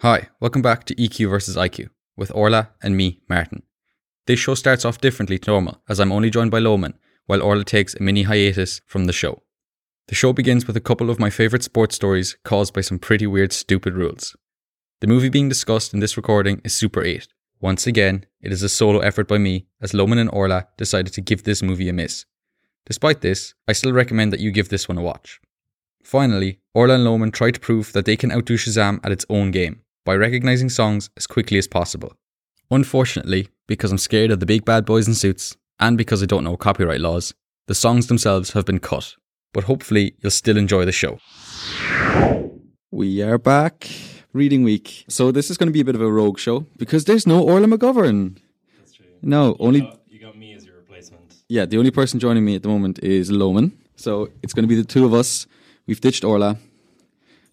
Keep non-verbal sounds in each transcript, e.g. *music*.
Hi, welcome back to EQ versus IQ with Orla and me, Martin. This show starts off differently to normal as I'm only joined by Loman while Orla takes a mini hiatus from the show. The show begins with a couple of my favourite sports stories caused by some pretty weird, stupid rules. The movie being discussed in this recording is Super 8. Once again, it is a solo effort by me as Loman and Orla decided to give this movie a miss. Despite this, I still recommend that you give this one a watch. Finally, Orla and Loman try to prove that they can outdo Shazam at its own game by recognizing songs as quickly as possible. Unfortunately, because I'm scared of the big bad boys in suits, and because I don't know copyright laws, the songs themselves have been cut. But hopefully, you'll still enjoy the show. We are back. Reading week. So this is going to be a bit of a rogue show because there's no Orla McGovern. That's true. No, You only got, you got me as your replacement. yeah. The only person joining me at the moment is Loman. So it's going to be the two of us. We've ditched Orla.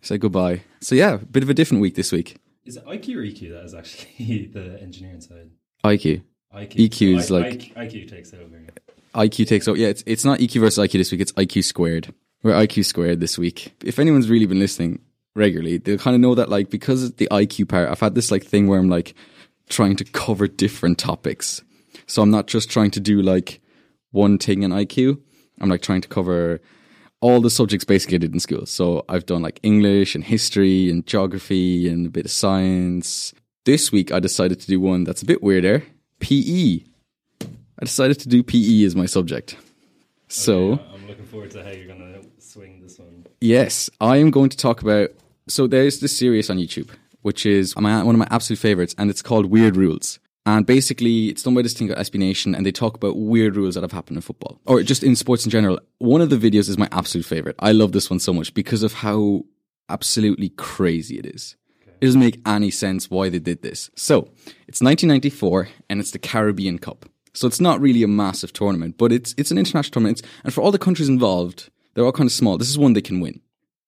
Say goodbye. So yeah, a bit of a different week this week. Is it IQ or EQ that is actually *laughs* the engineering side? IQ. IQ. EQ is I- like- I- IQ takes over. IQ takes over. Yeah, it's it's not EQ versus IQ this week. It's IQ squared. We're IQ squared this week. If anyone's really been listening regularly, they'll kind of know that like because of the IQ part, I've had this like thing where I'm like trying to cover different topics. So I'm not just trying to do like one thing in IQ. I'm like trying to cover all the subjects basically I did in school. So I've done like English and history and geography and a bit of science. This week I decided to do one that's a bit weirder. PE. I decided to do PE as my subject. So, Okay, I'm looking forward to how you're going to swing this one. yes, I am going to talk about. So, there's this series on YouTube, which is my, one of my absolute favorites, and it's called Weird Rules. And basically, it's done by this thing called SB Nation, and they talk about weird rules that have happened in football or just in sports in general. One of the videos is my absolute favorite. I love this one so much because of how absolutely crazy it is. It doesn't make any sense why they did this. So, it's 1994, and it's the Caribbean Cup. So it's not really a massive tournament, but it's it's an international tournament. It's- and for all the countries involved, they're all kind of small. This is one they can win.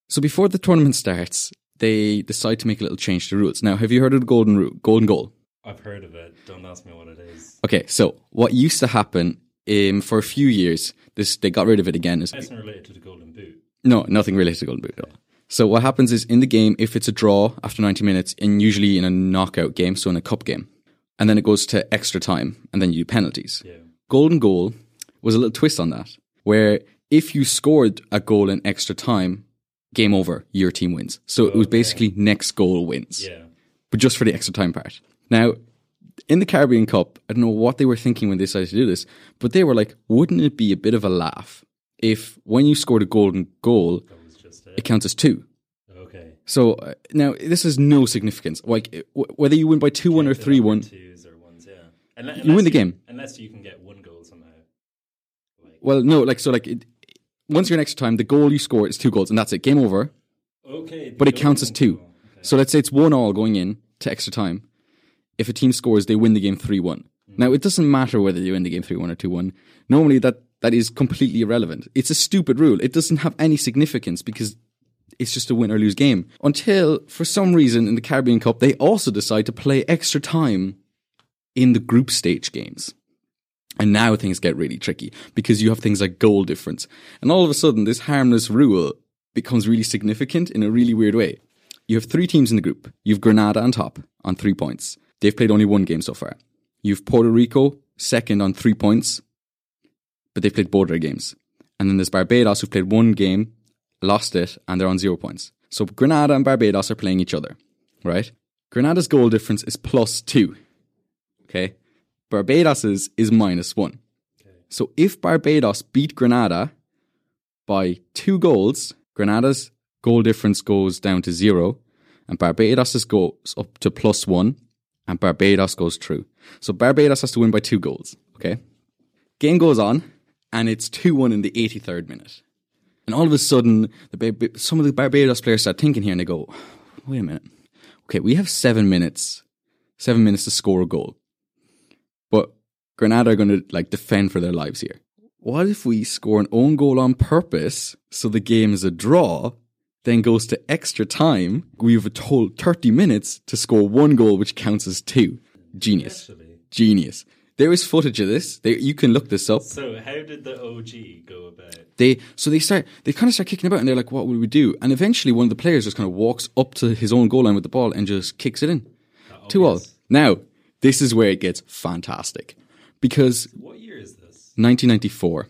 So before the tournament starts, they decide to make a little change to the rules. Now, have you heard of the golden rule, golden goal? I've heard of it. Don't ask me what it is. Okay, so what used to happen um, for a few years, this they got rid of it again. Is It's not related to the Golden Boot. no, nothing related to golden boot at all. So what happens is in the game, if it's a draw after 90 minutes, and usually in a knockout game, so in a cup game, and then it goes to extra time, and then you do penalties. Yeah. Golden goal was a little twist on that, where if you scored a goal in extra time, game over, your team wins. So it was basically next goal wins, Yeah. but just for the extra time part. Now, in the Caribbean Cup, I don't know what they were thinking when they decided to do this, but they were like, wouldn't it be a bit of a laugh if when you scored a golden goal, That was just it it. counts as two? Okay. So uh, now this has no significance. Like w- whether you win by two one or three one, Twos or ones, yeah. Unle- You win unless the game. Unless you can get one goal somehow. Like, well, no, like so, like it, once you're in extra time, the goal you score is two goals, and that's it, game over. okay. But it counts as two. Okay. So let's say it's one all going in to extra time. If a team scores, they win the game three one. Mm. Now it doesn't matter whether you win the game three one or two one. Normally that that is completely irrelevant. It's a stupid rule. It doesn't have any significance because it's just a win or lose game. Until for some reason in the Caribbean Cup they also decide to play extra time in the group stage games. And now things get really tricky because you have things like goal difference. And all of a sudden, this harmless rule becomes really significant in a really weird way. You have three teams in the group. You've Grenada on top on three points. They've played only one game so far. You've Puerto Rico second on three points, but they've played their games. And then there's Barbados who've played one game, lost it, and they're on zero points. So Grenada and Barbados are playing each other, right? Grenada's goal difference is plus two. Okay. Barbados's is minus one. So if Barbados beat Grenada by two goals, Grenada's goal difference goes down to zero, and Barbados's goes up to plus one, and Barbados goes through. So Barbados has to win by two goals. Okay. Game goes on, and it's 2 1 in the 83rd minute. And all of a sudden, the some of the Barbados players start thinking here and they go, wait a minute. Okay, we have seven minutes, seven minutes to score a goal. But Granada are going to like defend for their lives here. What if we score an own goal on purpose so the game is a draw, then goes to extra time? We have a total 30 minutes to score one goal, which counts as two. Genius. Genius. There is footage of this. There, you can look this up. So how did the OG go about? They so they start they kind of start kicking about and they're like, what will we do? And eventually one of the players just kind of walks up to his own goal line with the ball and just kicks it in. Two all. Now, this is where it gets fantastic. Because What year is this? 1994.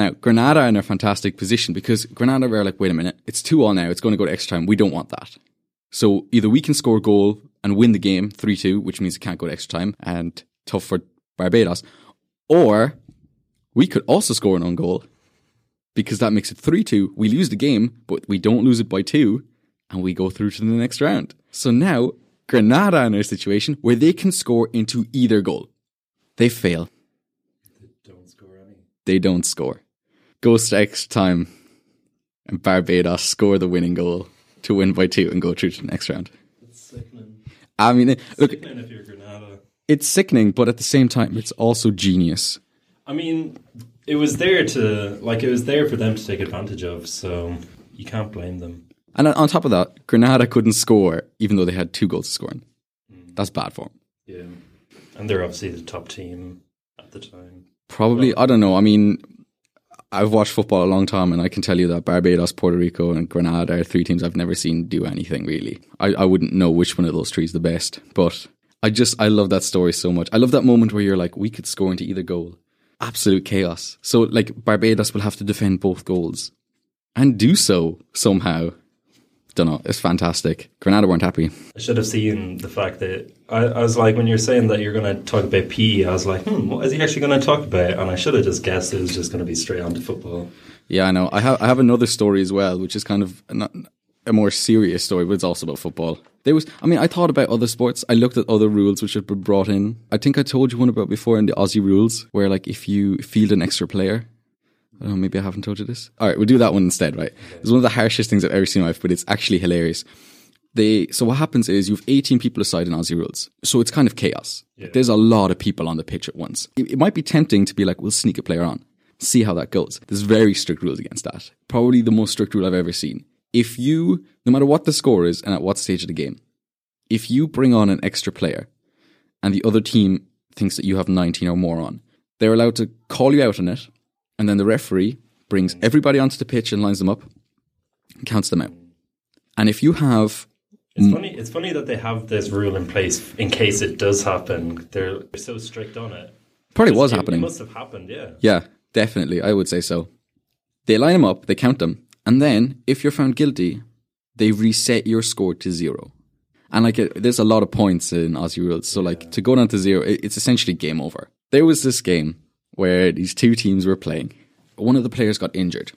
Now, Granada are in a fantastic position because Granada were like, wait a minute, it's two all now, it's going to go to extra time. We don't want that. So either we can score a goal and win the game 3 2, which means it can't go to extra time and tough for Barbados, or we could also score an own goal because that makes it 3 2. We lose the game, but we don't lose it by two, and we go through to the next round. So now, Granada in a situation where they can score into either goal. They fail Don't score any. they don't score. Goes to extra time, and Barbados score the winning goal to win by two and go through to the next round. It's sickening. I mean, look, Sickening if you're Granada. it's sickening, but at the same time, it's also genius. I mean, it was there to like it was there for them to take advantage of. So you can't blame them. And on top of that, Granada couldn't score even though they had two goals to score in. Mm. That's bad form. Yeah, and they're obviously the top team at the time. Probably, I don't know. I mean, I've watched football a long time, and I can tell you that Barbados, Puerto Rico, and Grenada are three teams I've never seen do anything really. I, I wouldn't know which one of those three is the best, but I just I love that story so much. I love that moment where you're like, we could score into either goal. Absolute chaos. So like Barbados will have to defend both goals, and do so somehow. Don't know. It's fantastic. Granada weren't happy. I should have seen the fact that I, I was like, when you're saying that you're going to talk about PE, I was like, hmm, what is he actually going to talk about? And I should have just guessed it was just going to be straight on to football. Yeah, I know. I have I have another story as well, which is kind of not a more serious story, but it's also about football. There was, I mean, I thought about other sports. I looked at other rules which had been brought in. I think I told you one about before in the Aussie rules, where like if you field an extra player. Know, maybe I haven't told you this. All right, we'll do that one instead, right? It's one of the harshest things I've ever seen in my life, but it's actually hilarious. They so what happens is you have 18 people aside in Aussie rules, so it's kind of chaos. Like, there's a lot of people on the pitch at once. It, it might be tempting to be like, we'll sneak a player on, see how that goes. There's very strict rules against that. Probably the most strict rule I've ever seen. If you, no matter what the score is and at what stage of the game, if you bring on an extra player and the other team thinks that you have 19 or more on, they're allowed to call you out on it, and then the referee brings mm. everybody onto the pitch and lines them up and counts them out. And if you have It's funny. It's funny that they have this rule in place in case it does happen. They're, so strict on it. probably was It- happening. It must have happened. Yeah. Yeah, definitely. I would say so. They line them up, they count them, and then if you're found guilty, they reset your score to zero. And like, it, there's a lot of points in Aussie rules, so like to go down to zero, it, it's essentially game over. There was this game where these two teams were playing. One of the players got injured,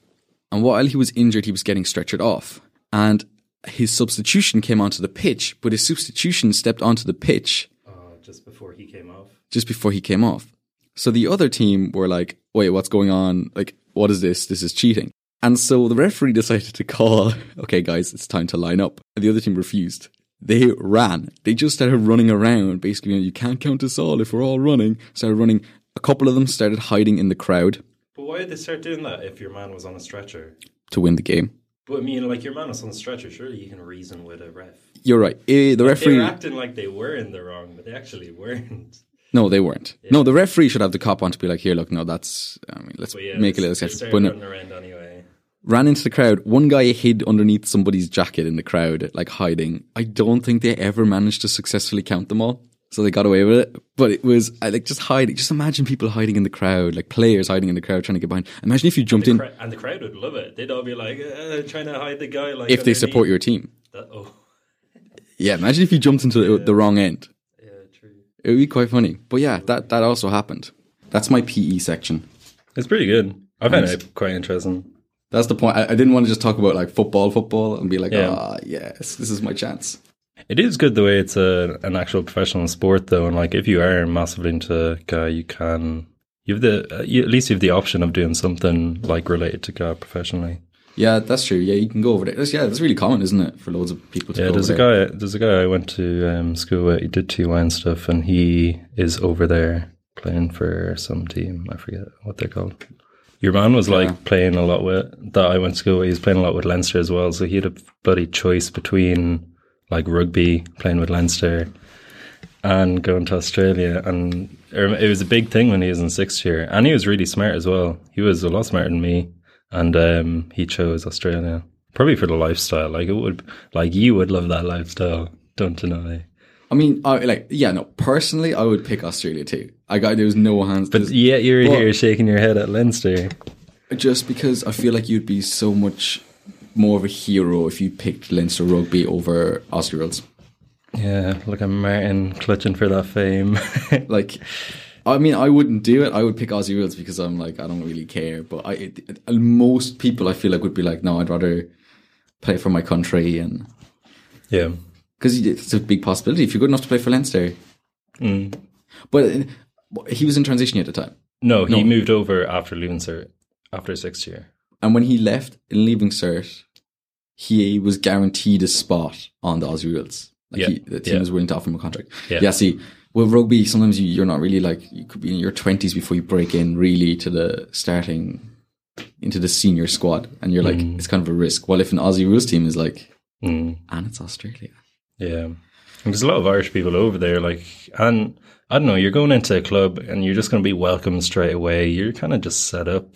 and while he was injured, he was getting stretchered off, and his substitution came onto the pitch, but his substitution stepped onto the pitch Uh, just before he came off. just before he came off. So the other team were like, wait, what's going on? Like, what is this? This is cheating. And so the referee *laughs* decided to call, okay, guys, it's time to line up. And the other team refused. They ran. They just started running around, basically, you can't count us all if we're all running. Started running. A couple of them started hiding in the crowd But why did they start doing that if your man was on a stretcher? to win the game. But I mean, like your man was on a stretcher. Surely you can reason with a ref. You're right. Eh, the They referee. were acting like they were in the wrong, but they actually weren't. No, they weren't. No, the referee should have the cop on to be like, here, look, no, that's, I mean, let's yeah, make a little started But no, around anyway. ran into the crowd. One guy hid underneath somebody's jacket in the crowd, like hiding. I don't think they ever managed to successfully count them all. So they got away with it. But it was I like just hiding. Just imagine people hiding in the crowd, like players hiding in the crowd trying to get behind. Imagine if you jumped The in cra- and the crowd would love it. They'd all be like, uh, trying to hide the guy. Like if they support your team. That, oh, *laughs* Yeah, imagine if you jumped into the, the wrong end. yeah, true. It would be quite funny. But yeah, that, that also happened. That's my PE section. It's pretty good. I found it quite interesting. That's the point. I, I didn't want to just talk about like football, football, and be like, Yeah. ah, yes, this is my chance. It is good the way it's a an actual professional sport, though, and like if you are massively into guy, you can you have the uh, you, at least you have the option of doing something like related to guy professionally. Yeah, that's true. Yeah, you can go over there. That's, yeah, that's really common, isn't it, for loads of people to Yeah, go there's over a there. guy. There's a guy I went to um, school with. He did TY and stuff, and he is over there playing for some team. I forget what they're called. Your man was like playing a lot with that I went to school. with. He was playing a lot with Leinster as well, so he had a bloody choice between like rugby, playing with Leinster, and going to Australia. And er, it was a big thing when he was in sixth year, and he was really smart as well. He was a lot smarter than me, and um, he chose Australia probably for the lifestyle. Like it would, like you would love that lifestyle. Don't deny. I mean, I, like, yeah, no. Personally, I would pick Australia too. I got there was no hands. But yet you're here shaking your head at Leinster. just because I feel like you'd be so much more of a hero if you picked Leinster rugby over Aussie rules. Yeah, look at Martin clutching for that fame. *laughs* Like, I mean, I wouldn't do it. I would pick Aussie rules because I'm like, I don't really care. But I, it, it- most people I feel like would be like, no, I'd rather play for my country and yeah. because it's a big possibility if you're good enough to play for Leinster. Mm. But uh, he was in transition at the time, No, he No. moved over after leaving cert, after sixth year. And when he left in leaving cert, he was guaranteed a spot on the Aussie rules. Like Yeah, he, the team yeah. was willing to offer him a contract. Yeah. yeah see, well, rugby sometimes you, you're not really like you could be in your twenties before you break in really to the starting into the senior squad, and you're like it's kind of a risk. Well, if an Aussie rules team is like, Mm. and it's Australia, Yeah. And there's a lot of Irish people over there, like, and I don't know, you're going into a club and you're just going to be welcomed straight away. You're kind of just set up.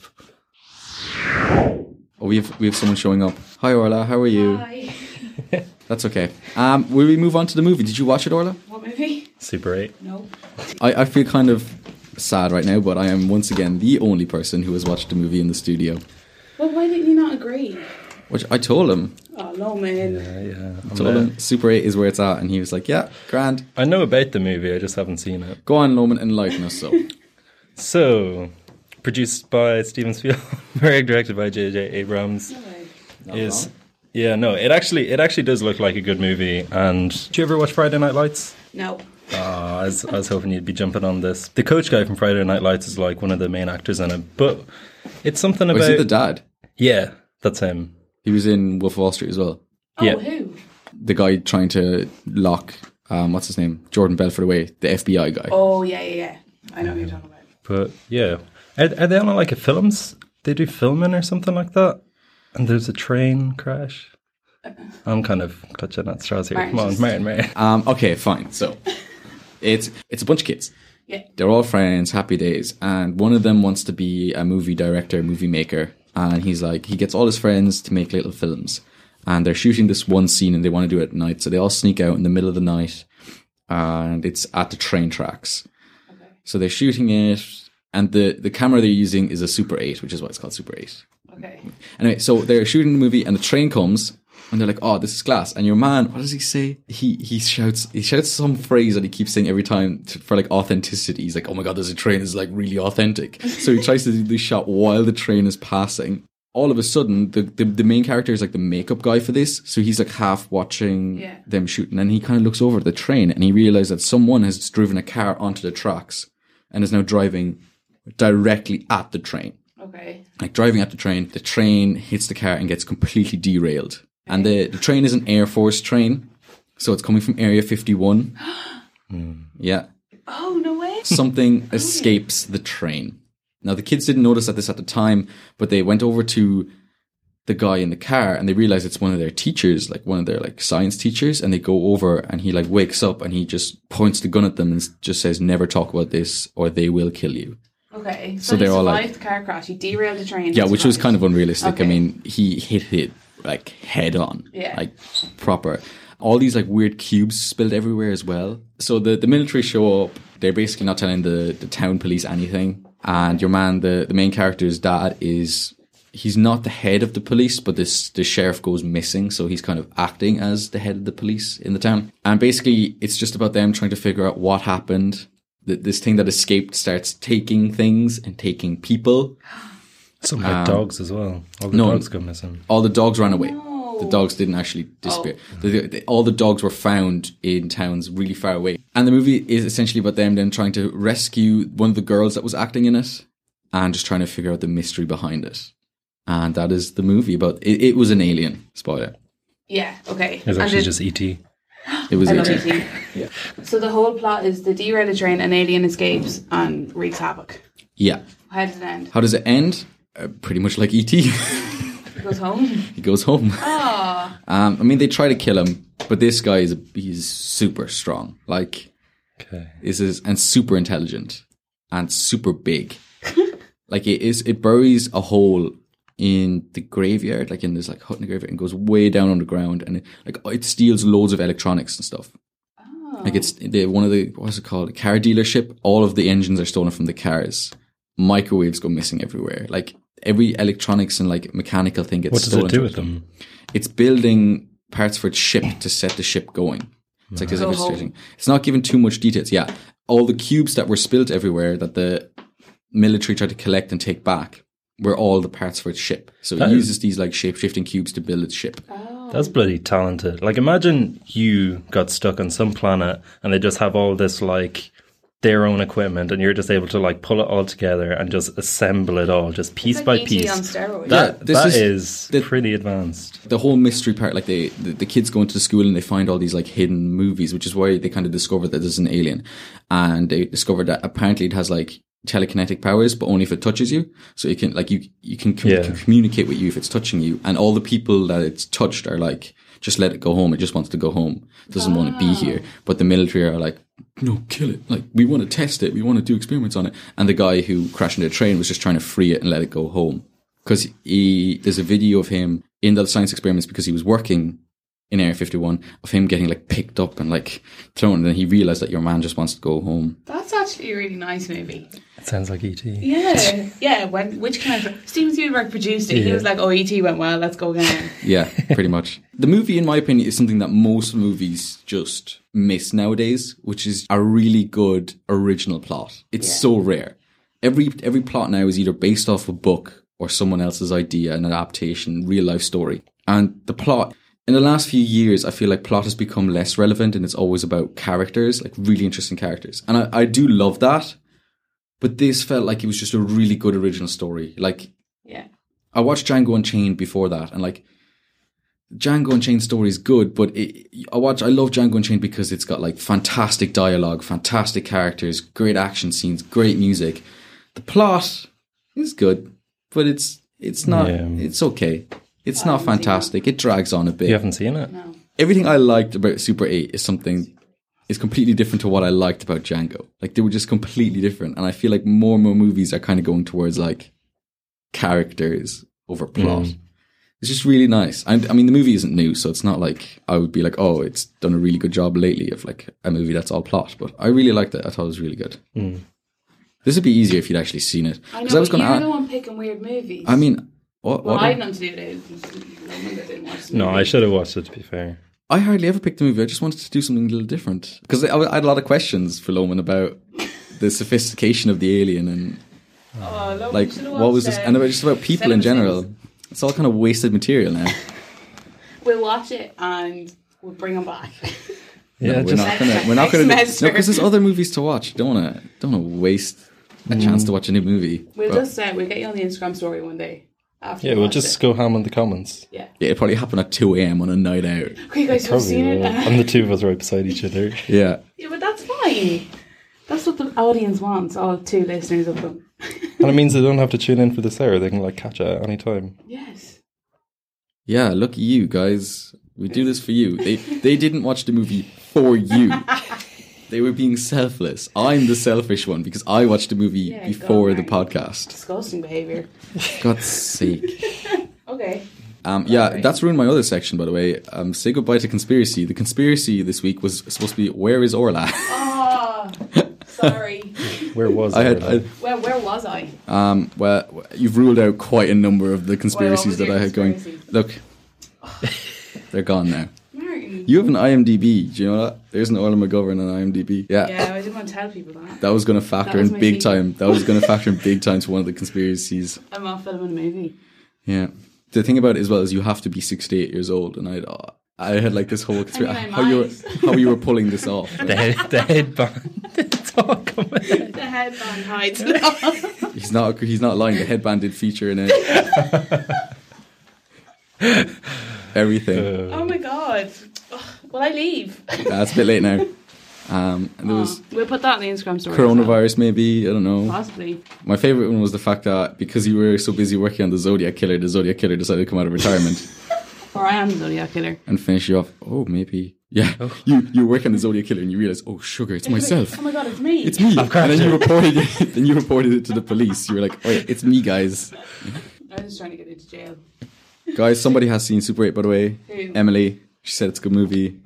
Oh, we have we have someone showing up. Hi Orla, how are you? Hi. *laughs* That's okay. Um, will we move on to the movie? Did you watch it, Orla? What movie? Super 8. No. I, I feel kind of sad right now, but I am once again the only person who has watched the movie in the studio. Well, why didn't you not agree? Which I told him. Oh no, man. Yeah, yeah. I'm Told a- him Super 8 is where it's at, and he was like, Yeah, grand. I know about the movie, I just haven't seen it. Go on, Norman, enlighten us. *laughs* So, So, produced by Steven Spielberg, *laughs* directed by J.J. Abrams. No way. is yeah no it actually it actually does look like a good movie and do you ever watch friday night lights No. Ah, I, was, I was hoping you'd be jumping on this the coach guy from friday night lights is like one of the main actors in it but it's something was about he the dad? yeah that's him He was in Wolf of Wall Street as well. Oh, Yeah. who? The guy trying to lock, um, what's his name? Jordan Belfort away, the FBI guy. Oh, yeah, yeah, yeah. I know what you're talking about. but yeah are, are they on like a films they do filming or something like that and there's a train crash i'm kind of clutching at straws here Martin, come on just- martin martin Um, okay, fine. So, it's it's a bunch of kids. Yeah. They're all friends, happy days, and one of them wants to be a movie director, movie maker, and he's like he gets all his friends to make little films, and they're shooting this one scene and they want to do it at night, so they all sneak out in the middle of the night, and it's at the train tracks. Okay. So they're shooting it, and the the camera they're using is a Super Eight, which is why it's called Super Eight. Okay. Anyway, so they're shooting the movie, and the train comes, and they're like, "Oh, this is class." And your man, what does he say? He he shouts he shouts some phrase that he keeps saying every time to, for like authenticity. He's like, "Oh my god, there's a train. It's like really authentic." so he tries to do this shot while the train is passing. All of a sudden, the, the the main character is like the makeup guy for this, so he's like half watching Yeah. them shooting, and he kind of looks over at the train, and he realizes that someone has driven a car onto the tracks, and is now driving directly at the train Okay. like driving at the train, the train hits the car and gets completely derailed. And the, the train is an Air Force train, so it's coming from Area 51. *gasps* Hmm. Yeah. Oh, no way. Something *laughs* escapes the train. Now, the kids didn't notice that this at the time, but they went over to the guy in the car and they realize it's one of their teachers, like one of their like science teachers, and they go over and he like wakes up and he just points the gun at them and just says, "Never talk about this, or they will kill you." Okay. So, So they're all like- the car crash. He derailed the train. Yeah, which was kind of unrealistic. Okay. I mean, he hit it like head on. Yeah. Like proper. All these like weird cubes spilled everywhere as well. So the, the military show up. They're basically not telling the, the town police anything. And your man, the, the main character's dad is he's not the head of the police, but this the sheriff goes missing, so he's kind of acting as the head of the police in the town. And basically it's just about them trying to figure out what happened. Th- This thing that escaped starts taking things and taking people. Some like dogs as well. All the Um, no. dogs go missing. all the dogs ran away. No. The dogs didn't actually disappear. The, the, all the dogs were found in towns really far away. And the movie is essentially about them then trying to rescue one of the girls that was acting in it and just trying to figure out the mystery behind it. And that is the movie about it. It was an alien. Spoiler. Yeah. Okay. It's And actually did- just E ET. It was I love it. ET. *laughs* Yeah. So the whole plot is the derailed train, an alien escapes and wreaks havoc. Yeah. How does it end? How does it end? Uh, pretty much like E.T. He goes home. *laughs* he goes home. Oh. Um, I mean, they try to kill him, but this guy is he's super strong. Like Okay. This is and super intelligent and super big. *laughs* like it is, it buries a hole in the graveyard, like in this like hut in the graveyard, and goes way down underground, and it, like it steals loads of electronics and stuff. Oh. Like it's the one of the what's it called? A car dealership. All of the engines are stolen from the cars. Microwaves go missing everywhere. Like every electronics and like mechanical thing gets What does stolen. it do with them? it's building parts for its ship to set the ship going. It's like this oh. Go every It's not given too much details. Yeah, all the cubes that were spilt everywhere that the military tried to collect and take back were all the parts for its ship. So it That is- uses these like shape shifting cubes to build its ship. Oh. That's bloody talented. Like, imagine you got stuck on some planet and they just have all this, like, their own equipment and you're just able to, like, pull it all together and just assemble it all, just piece It's by like ET piece. on steroids. Yeah, this that is- is, the- pretty advanced. the whole mystery part, like they, the, the kids go into the school and they find all these like hidden movies, which is why they kind of discover that there's an alien. And they discover that apparently it has like telekinetic powers, but only if it touches you. So you can, like, you, you can, com- Yeah. can communicate with you if it's touching you. And all the people that it's touched are like, just let it go home. It just wants to go home. It doesn't want to be ah. here. But the military are like, no, kill it. Like, we want to test it. We want to do experiments on it. And the guy who crashed into the train was just trying to free it and let it go home because he there's a video of him in the science experiments because he was working in Area 51 of him getting like picked up and like thrown and then he realized that your man just wants to go home. That's actually a really nice movie. It sounds like ET. Yeah, yeah. When which kind of Steven Spielberg produced it, he was like, "Oh, ET went well. Let's go again." *laughs* Yeah, pretty much. *laughs* The movie, in my opinion, is something that most movies just miss nowadays, which is a really good original plot. It's so rare. Every every plot now is either based off a book or someone else's idea, an adaptation, real life story. And the plot in the last few years, I feel like plot has become less relevant and it's always about characters, like really interesting characters. And I, I do love that. But this felt like it was just a really good original story. Like Yeah, I watched Django Unchained before that, and like Django Unchained story is good, but it, I watch I love Django Unchained because it's got like fantastic dialogue, fantastic characters, great action scenes, great music. The plot is good, but it's it's not Yeah. it's okay. It's not fantastic. It drags on a bit. You haven't seen it? no. Everything I liked about Super 8 is something is completely different to what I liked about Django. Like they were just completely different, and I feel like more and more movies are kind of going towards like characters over plot. Mm. It's just really nice. And I mean, the movie isn't new, so it's not like I would be like, oh, it's done a really good job lately of like a movie that's all plot. But I really liked it. I thought it was really good. Mm. This would be easier if you'd actually seen it. I 'Cause know, was but gonna you're a- the one picking weird movies. I mean, what? well, what I had nothing to do it. No I didn't watch No. I should have watched it, to be fair. I hardly ever picked a movie. I just wanted to do something a little different because I, I had a lot of questions for Loman about the sophistication of the alien and Oh, look, like we what was this and about just about people in general. Sins. It's all kind of wasted material now. *laughs* We'll watch it and we'll bring them back. *laughs* *laughs* Yeah, we're not gonna. We're not gonna. No, Next semester. because there's other movies to watch. Don't wanna. Don't wanna waste a chance to watch a new movie. We'll But- just uh, we'll get you on the Instagram story one day. After yeah, we'll just it. go ham in the comments. Yeah. yeah, it probably happened at two a.m. on a night out. *laughs* Okay, guys, you've Probably seen it. will. And the two of us right beside each other. *laughs* Yeah, yeah, but that's fine. That's what the audience wants. All two listeners of them. *laughs* And it means they don't have to tune in for this hour. They can like catch it at any time. Yes. yeah. Look at you guys. We do this for you. They they didn't watch the movie for you. They were being selfless. I'm the selfish one because I watched the movie Yeah, before on, the podcast. Disgusting behaviour. *laughs* God's sake. *laughs* Okay. Um, yeah, Alright. that's ruined my other section, by the way. Um, say goodbye to conspiracy. The conspiracy this week was supposed to be where is Orla? Oh, sorry. *laughs* Where was I had. I, Well, where was I? um, well, you've ruled out quite a number of the conspiracies was that I had going. Look, *sighs* they're gone now. Martin. You have an IMDb. Do you know that? There's an Orla McGovern on IMDb. Yeah. Yeah, I didn't want to tell people that. That was going to factor in big secret. time. That was going *laughs* to factor in big time to one of the conspiracies. I'm off filming a movie. Yeah. The thing about it as well is you have to be 68 years old, and I, uh, I had like this whole conspiracy I mean, how you were how you were pulling this off. the, head, the headband. *laughs* it's all coming. The headband hides. *laughs* He's not. He's not lying. The headband did feature in it. Everything. Oh my god. Ugh, Will I leave? *laughs* That's a bit late now. Um, and there was Oh, we'll put that on the Instagram story. as well. coronavirus. Maybe I don't know. Possibly. My favorite one was the fact that because you were so busy working on the Zodiac Killer, the Zodiac Killer decided to come out of retirement *laughs* Or I am the Zodiac Killer. and finish you off. Oh, maybe Yeah, you you work on the Zodiac killer and you realize, oh sugar, it's myself. Oh my god, it's me. It's me. And then you reported it. *laughs* Then you reported it to the police. You were like, "Oh yeah, it's me, guys. I was just trying to get into jail. Guys, somebody has seen Super 8, by the way. Who? Emily. She said it's a good movie.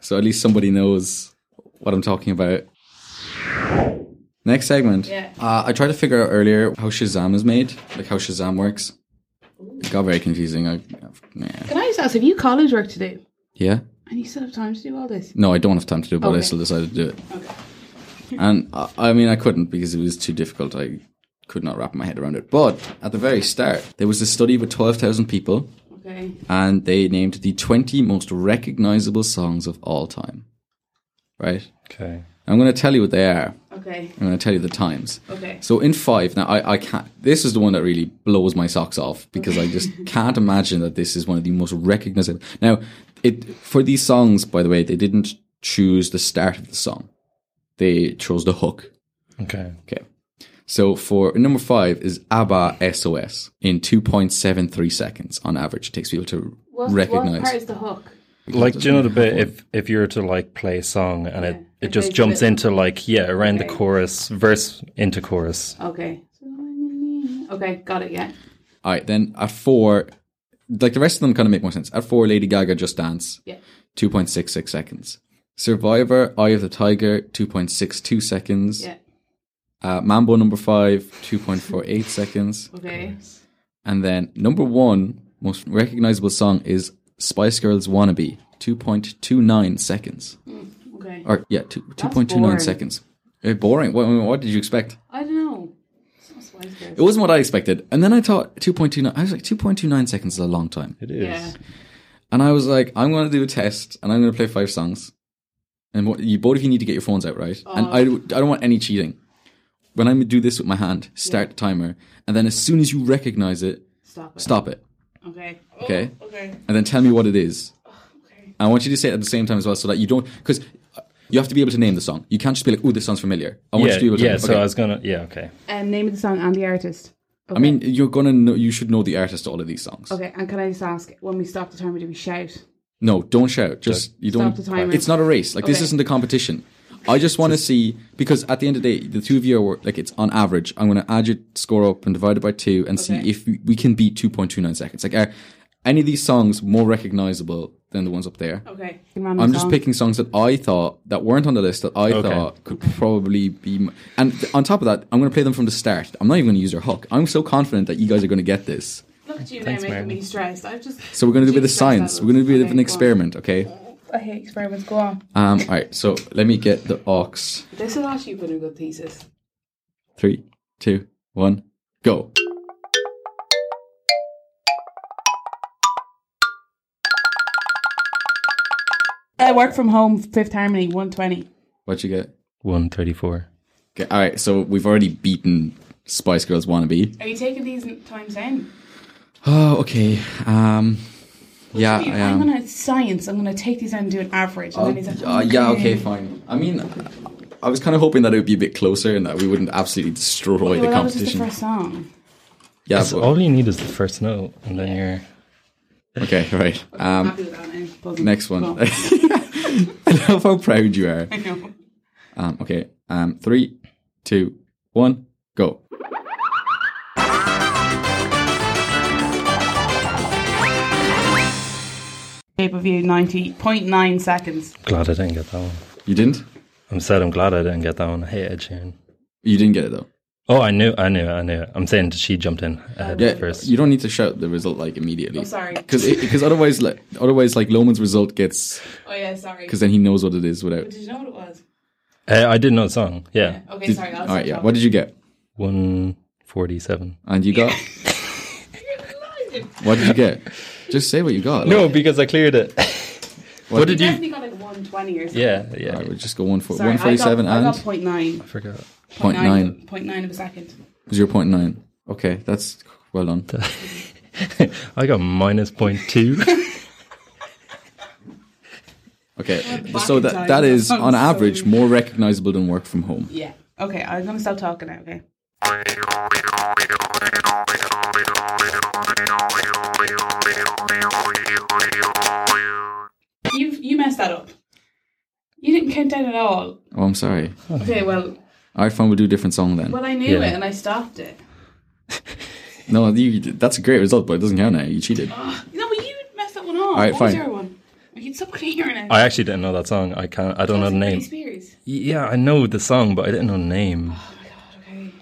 So at least somebody knows what I'm talking about. Next segment. Yeah. Uh, I tried to figure out earlier how Shazam is made, like how Shazam works. It got very confusing. I, yeah. Can I just ask, have you college work to do? yeah. And you still have time to do all this? No, I don't have time to do it, but I still decided to do it. Okay. *laughs* And I, I mean, I couldn't because it was too difficult. I could not wrap my head around it. But at the very start, there was a study with 12,000 people Okay. and they named the 20 most recognizable songs of all time. Right? Okay. I'm going to tell you what they are. Okay. I'm going to tell you the times. Okay. So in five, now I, I can't, this is the one that really blows my socks off because I just *laughs* can't imagine that this is one of the most recognizable. Now, it, for these songs, by the way, they didn't choose the start of the song. They chose the hook. Okay. Okay. So for number five is ABBA SOS in 2.73 seconds on average. It takes people to What, recognize. what part is the hook? Like, do you know the bit if if you were to like play a song and it Yeah. it It just jumps with- into like yeah around the chorus verse into chorus. Okay. Okay, got it, yeah. All right, then at four, like the rest of them kind of make more sense. At four, Lady Gaga Just Dance, Yeah. 2.66 seconds. Survivor, Eye of the Tiger, 2.62 seconds. Yeah. Uh, Mambo number five, 2.48 seconds. Okay. And then number one, most recognizable song is Spice Girls Wannabe, 2.29 seconds. Okay. Or, yeah, two, 2.29 seconds. Eh, boring. What, what did you expect? I don't know. It's not Spice Girls. It wasn't what I expected. And then I thought 2.29, I was like, 2.29 seconds is a long time. It is. Yeah. And I was like, I'm going to do a test and I'm going to play five songs. And what, you both of you need to get your phones out, right? And I, I don't want any cheating. When I do this with my hand, start the timer, and then as soon as you recognize it, Stop it. stop it, Okay. Okay. Oh, okay. and then tell me what it is. Okay. I want you to say it at the same time as well, so that you don't, because you have to be able to name the song. You can't just be like, "Oh, this sounds familiar." I want Yeah, you to be able to. yeah. So okay. I was gonna, yeah, okay. Um, name of the song and the artist. Okay. I mean, you're gonna know. You should know the artist of all of these songs. Okay, and can I just ask, when we stop the timer, do we shout? No, don't shout. Just you don't. Stop the timer. It's not a race. Like this isn't a competition. I just want to see because at the end of the day, the two of you are like it's on average. I'm going to add your score up and divide it by two and see if we- we can beat 2.29 seconds. Like, are any of these songs more recognizable than the ones up there? Okay. Random I'm just song. picking songs that I thought that weren't on the list that I Okay. thought could probably be. m- And th- on top of that, I'm going to play them from the start. I'm not even going to use your hook. I'm so confident that you guys are going to get this. Look at you Thanks, now making Mary. me stressed. I've just. So we're going to do a bit of science. We're going to do a bit of an experiment. Okay. I hate experiments. Go on. Um. All right. So let me get the aux. This has actually been a good thesis. Three, two, one, go. I work from home, Fifth Harmony, 120. What'd you get? One thirty four. Okay, all right, so we've already beaten Spice Girls Wannabe. Are you taking these times in? Oh, okay. Um, yeah, I I'm gonna science. I'm gonna take these out and do an average. And then he's like, Uh, yeah, okay, fine. I mean, I was kind of hoping that it would be a bit closer and that we wouldn't absolutely destroy Well, the that was just the competition. first song. Yeah, So but- all you need is the first note, and then you're. okay, *laughs* right. I'm Um, that next one. Go *laughs* I love how proud you are. *laughs* I know. Um, okay, um, three, two, one, go. Pay per view, 90.9 seconds. Glad I didn't get that one. You didn't? I'm sad. I'm glad I didn't get that one. I hate Ed Sheeran. You didn't get it though. Oh, I knew, I knew, I knew. I'm saying she jumped in ahead Yeah, first. you don't need to shout the result like immediately. Oh, sorry. Because because otherwise like otherwise like Loman's result gets Oh, yeah, sorry. because then he knows what it is without. Did you know what it was? Uh, I did know the song. Yeah, Okay, Did- sorry. I'll all stop right, yeah. talking. What did you get? one forty-seven. And you got *laughs* what did you get? *laughs* Just say what you got. No, because I cleared it. *laughs* What, what You did you? definitely got like 120 or something. Yeah, yeah. All right, we'll just go one for Sorry, one forty-seven I got, and I got point nine. I forgot. point nine Point nine of a second. zero point nine. Okay, that's well done. *laughs* I got minus point two. *laughs* Okay, so that that is on so average weird. more recognizable than work from home. Yeah. Okay, I'm gonna stop talking now. Okay. You you messed that up. You didn't count down at all. Oh, I'm sorry. Okay, well, All right, fine. We'll do a different song then. well, I knew Yeah. it and I stopped it. *laughs* No, you, that's a great result, but it doesn't count now. You cheated. Oh, *gasps* no, but you messed that one up. right, what was fine. your one? I can stop hearing it. I actually didn't know that song. I can't. I don't know the Britney name. Spears. Yeah, I know the song, but I didn't know the name. Oh my god. Okay.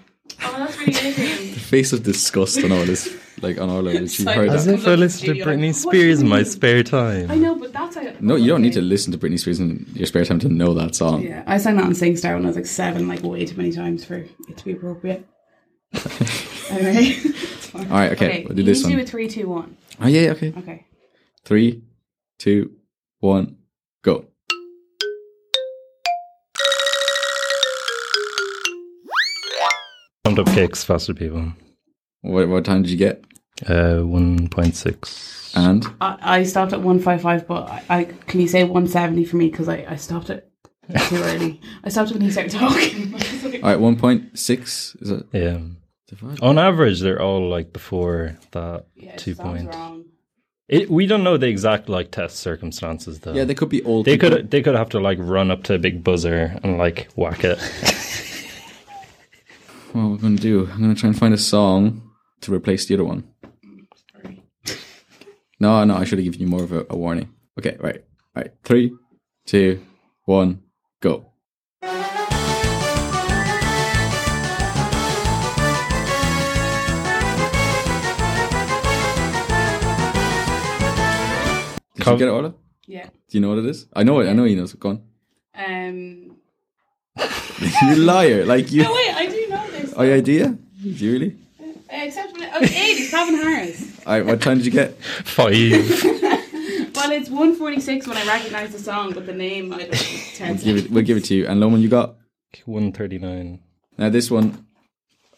Oh, that's really *laughs* irritating. Face of disgust on all this, like on all of it. She heard As that. if I listened to Britney what Spears in my spare time. I know, but that's like No, you don't need to listen to Britney Spears in your spare time to know that song. Yeah, I sang that on SingStar when I was like seven, like way too many times for it to be appropriate. *laughs* anyway, *laughs* all right, okay, we'll do you this need to one. do a three, two, one. Oh yeah, okay. Okay. Three, two, one, go. Pumped up kicks, faster people. What, what time did you get? Uh, one point six. And I, I stopped at one five five, but I, I can you say one seventy for me because I, I stopped it too early. I stopped it when he started talking. *laughs* all right, one point six. Is it? Yeah. divided? On average, they're all like before that yeah, two point. It, we don't know the exact like test circumstances though. Yeah, they could be old. they people. could they could have to like run up to a big buzzer and like whack it. *laughs* What we're gonna do? I'm gonna try and find a song to replace the other one. No, no, I should have given you more of a, a warning. Okay, right, right. Three, two, one, go. Did Com- you get it, Orla? Yeah. Do you know what it is? I know it. I know he knows. Go on. Um. *laughs* you liar! Like *laughs* you. No wait, I do know this. Oh, yeah, do you? Do you really? Except when it, oh, it's eight. It's Calvin Harris. *laughs* All right. What time did you get? Five. *laughs* Well, it's one forty six when I recognise the song, but the name I don't. know, Ten Give it. We'll give it to you. And Loman, you got One thirty nine. Now this one,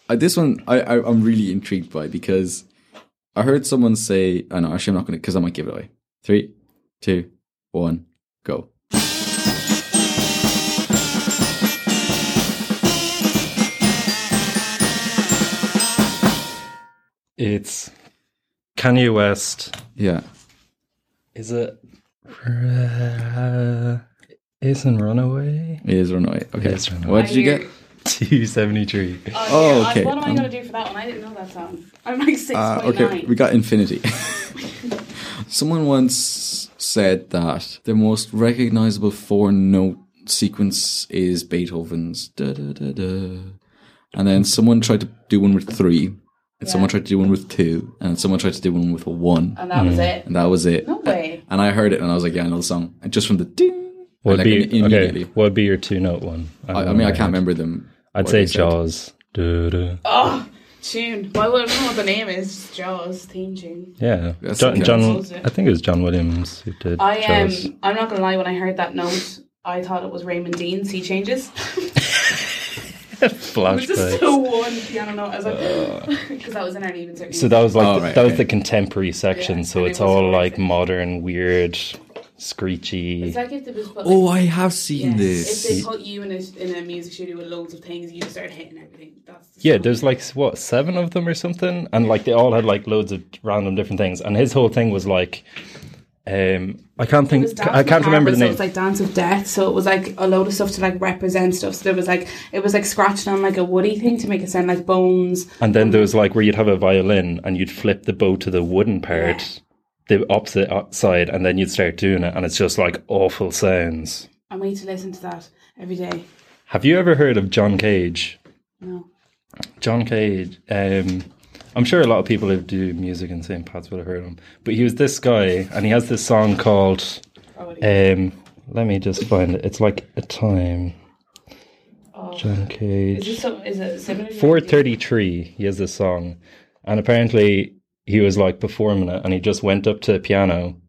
uh, this one I, I I'm really intrigued by because I heard someone say, "I know actually I'm not going to because I might give it away." Three, two, one, go. It's Kanye West. Yeah, Is it? Uh, isn't Runaway? it is Runaway. Okay, It is Runaway. what did you get? Two seventy three. Oh, Oh, yeah, I- okay. What am I Um, going to do for that one? I didn't know that song. I'm like six Uh, point nine. okay, we got Infinity. *laughs* Someone once said that the most recognizable four note sequence is Beethoven's da da da da, and then someone tried to do one with three, and someone tried to do one with two, and someone tried to do one with a one, and that was it. and that was it. No way. And I heard it, and I was like, "Yeah, I know the song." And just from the ding, I Would like be it immediately. okay. Would be your two note one? I, I mean, I can't remember them. I'd say they said. Jaws. Du-du. Oh, tune. Well, I don't know what the name is. Jaws theme tune. Yeah, That's John. John I think it was John Williams who did I am. Jaws. Um, I'm not gonna lie. When I heard that note, I thought it was Raymond Deane. Sea changes. *laughs* *laughs* It was just Flashbacks. so one piano note. I was like, because that was in our even. So that was like Oh, the, right, that was the contemporary section. Yeah, so it's it was all like horrific. modern, weird, screechy. It's like if they put. Oh, like, I have seen yeah, this. If they put you in a in a music studio with loads of things, you just start hitting everything. That's the Yeah, there's like what seven of them or something, and like they all had like loads of random different things. And his whole thing was like, um, I can't think, I can't remember the Macabre, so name. It was like Dance of Death, so it was like a load of stuff to like represent stuff. So there was like it was like scratched on like a woody thing to make it sound like bones. and then there was like where you'd have a violin and you'd flip the bow to the wooden part, the opposite side, and then you'd start doing it, and it's just like awful sounds. I need to listen to that every day. Have you ever heard of John Cage? No. John Cage. Um, I'm sure a lot of people who do music in St. Pat's would have heard him. But he was this guy, and he has this song called. Um, let me just find it. It's like a time. Oh. John Is Cage. this so? Is it similar? 433. He has this song, and apparently he was like performing it, and he just went up to the piano.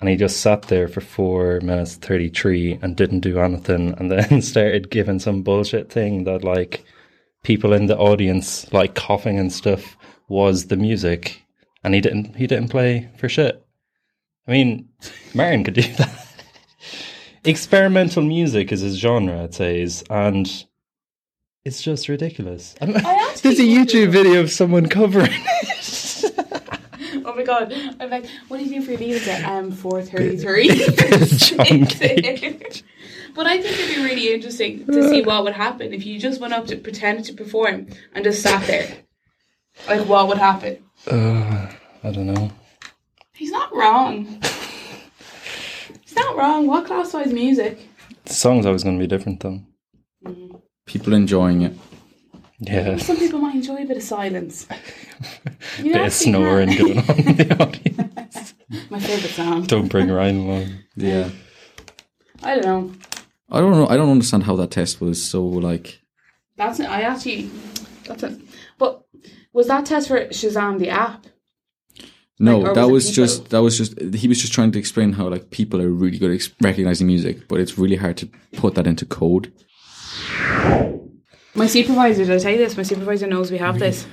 And he just sat there for four minutes thirty three and didn't do anything, and *laughs* then started giving some bullshit thing that like people in the audience like coughing and stuff was the music, and he didn't he didn't play for shit. I mean, Martin could do *laughs* that. Experimental music is his genre, it says, and it's just ridiculous. *laughs* I There's a YouTube video of someone covering it. *laughs* Oh my god! I'm like, what do you do for your leaving cert? Um, four thirty-three. but I think it'd be really interesting to see what would happen if you just went up to pretend to perform and just sat there. Like, what would happen? Uh, I don't know. He's not wrong. He's not wrong. What classifies music? The song's always going to be different, though. People enjoying it. Yeah. Some people might enjoy a bit of silence. *laughs* You Bit of snoring can. going on in the *laughs* audience. My favourite song. Don't bring Ryan along. Yeah. I don't know. I don't know. I don't understand how that test was so like. That's it. I actually. That's it. Was that test for Shazam the app? No, Like, that was was just that was just he was just trying to explain how like people are really good at recognizing music, but it's really hard to put that into code. My supervisor, did I tell you this? My supervisor knows we have this.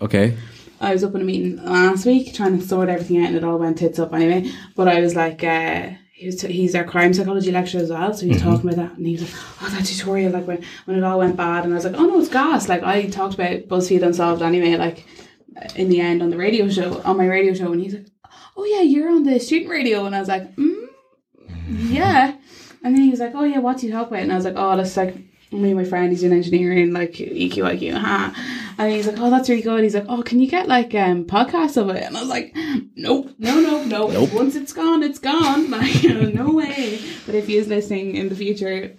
Okay. I was up in a meeting last week trying to sort everything out, and it all went tits up anyway. But I was like, uh, he was he's our crime psychology lecturer as well, so he was talking about that, and he was like, "Oh, that tutorial, like when when it all went bad," and I was like, "Oh no, it's gas." Like I talked about BuzzFeed Unsolved anyway, like in the end on the radio show, on my radio show, and he's like, "Oh yeah, you're on the student radio," and I was like, mm, *laughs* "Yeah," and then he was like, "Oh yeah, what do you talk about?" And I was like, "Oh, that's like." Me and my friend, he's in engineering, like EQ, IQ, ha. And he's like, "Oh, that's really good." He's like, "Oh, can you get like um podcasts of it?" And I was like, "Nope, no, no, no. *laughs* Nope. Once it's gone, it's gone. *laughs* Like, no way." But if he is listening in the future,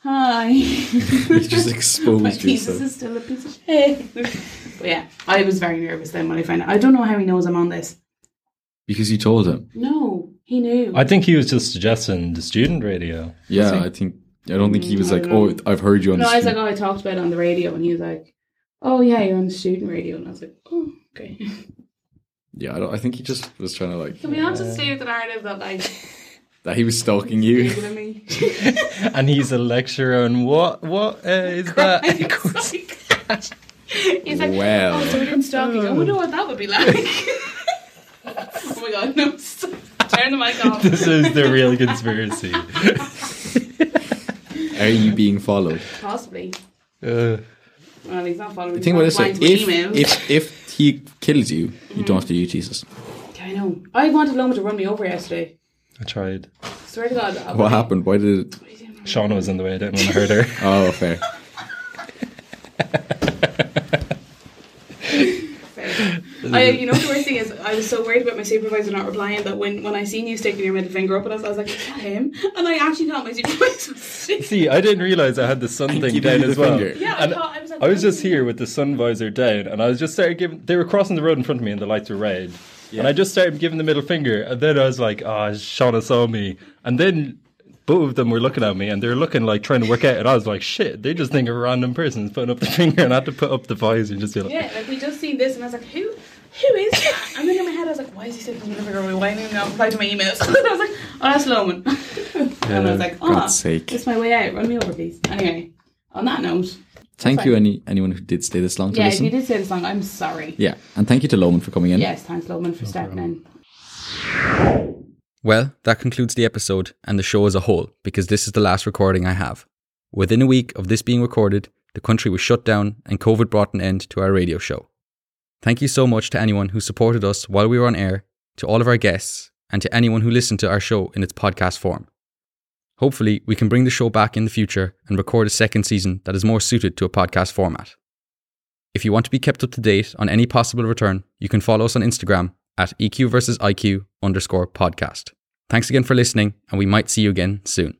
hi. *laughs* You just My exposed thesis yourself. is still a piece of shit. but yeah, I was very nervous then when I found out. I don't know how he knows I'm on this. Because you told him. No, he knew. I think he was just suggesting the student radio. Yeah, I think I don't think he was Mm, like, don't "Oh. I've heard you on no, the I was street." like, "Oh, I talked about it on the radio," and he was like, "Oh yeah, you're on the student radio," and I was like, "Oh, okay." *laughs* yeah, I, don't, I think he just was trying to like Can we not just stay with the narrative that like *laughs* that he was stalking you. bigger than me? And he's a lecturer and what? What uh, is that? *laughs* He's like, Well. oh, so we're doing stalking. I wonder what that would be like. oh my god, no! stop. Turn the mic off. this is the real conspiracy. Are you being followed? Possibly. Uh, Well, he's not following. The thing about this, like, if, to my emails. if if he kills you, you don't have to do Jesus. Yeah, I know. I wanted Loman to run me over yesterday. I tried. Swear to God. I'll- What happened? Why did it? Shauna was in the way. I didn't want to hurt her. Oh, fair. *laughs* I, mm-hmm. you know the worst thing is, I was so worried about my supervisor not replying that when, when I seen you sticking your middle finger up at us, I was like, is that him? And I actually thought my supervisor was. *laughs* See, I didn't realize I had the sun thing down as well. finger. Yeah, I And thought I was like, I was just here with the sun visor down, and I was just started giving. They were crossing the road in front of me, and the lights were red. And I just started giving the middle finger, and then I was like, "Oh, Shauna saw me." And then both of them were looking at me, and they were looking like trying to work out. And I was like, "Shit!" They just think a random person's putting up the *laughs* finger, and I had to put up the visor and just be like, Yeah, like we just seen this, and I was like, who? Who is that? And then in my head, I was like, why is he sticking his middle finger? up? Why didn't he not reply to my emails? *laughs* and I was like, oh, that's Loman. *laughs* and I was like, oh, God's sake. it's my way out. Run me over, please. Anyway, on that note, Thank you, any anyone who did stay this long to yeah, if you did stay this long, I'm sorry. Yeah, and thank you to Loman for coming in. Yes, thanks, Loman, for stepping in. Well, that concludes the episode and the show as a whole because this is the last recording I have. Within a week of this being recorded, the country was shut down and COVID brought an end to our radio show. Thank you so much to anyone who supported us while we were on air, to all of our guests, and to anyone who listened to our show in its podcast form. Hopefully, we can bring the show back in the future and record a second season that is more suited to a podcast format. If you want to be kept up to date on any possible return, you can follow us on Instagram at EQ versus IQ underscore podcast. Thanks again for listening, and we might see you again soon.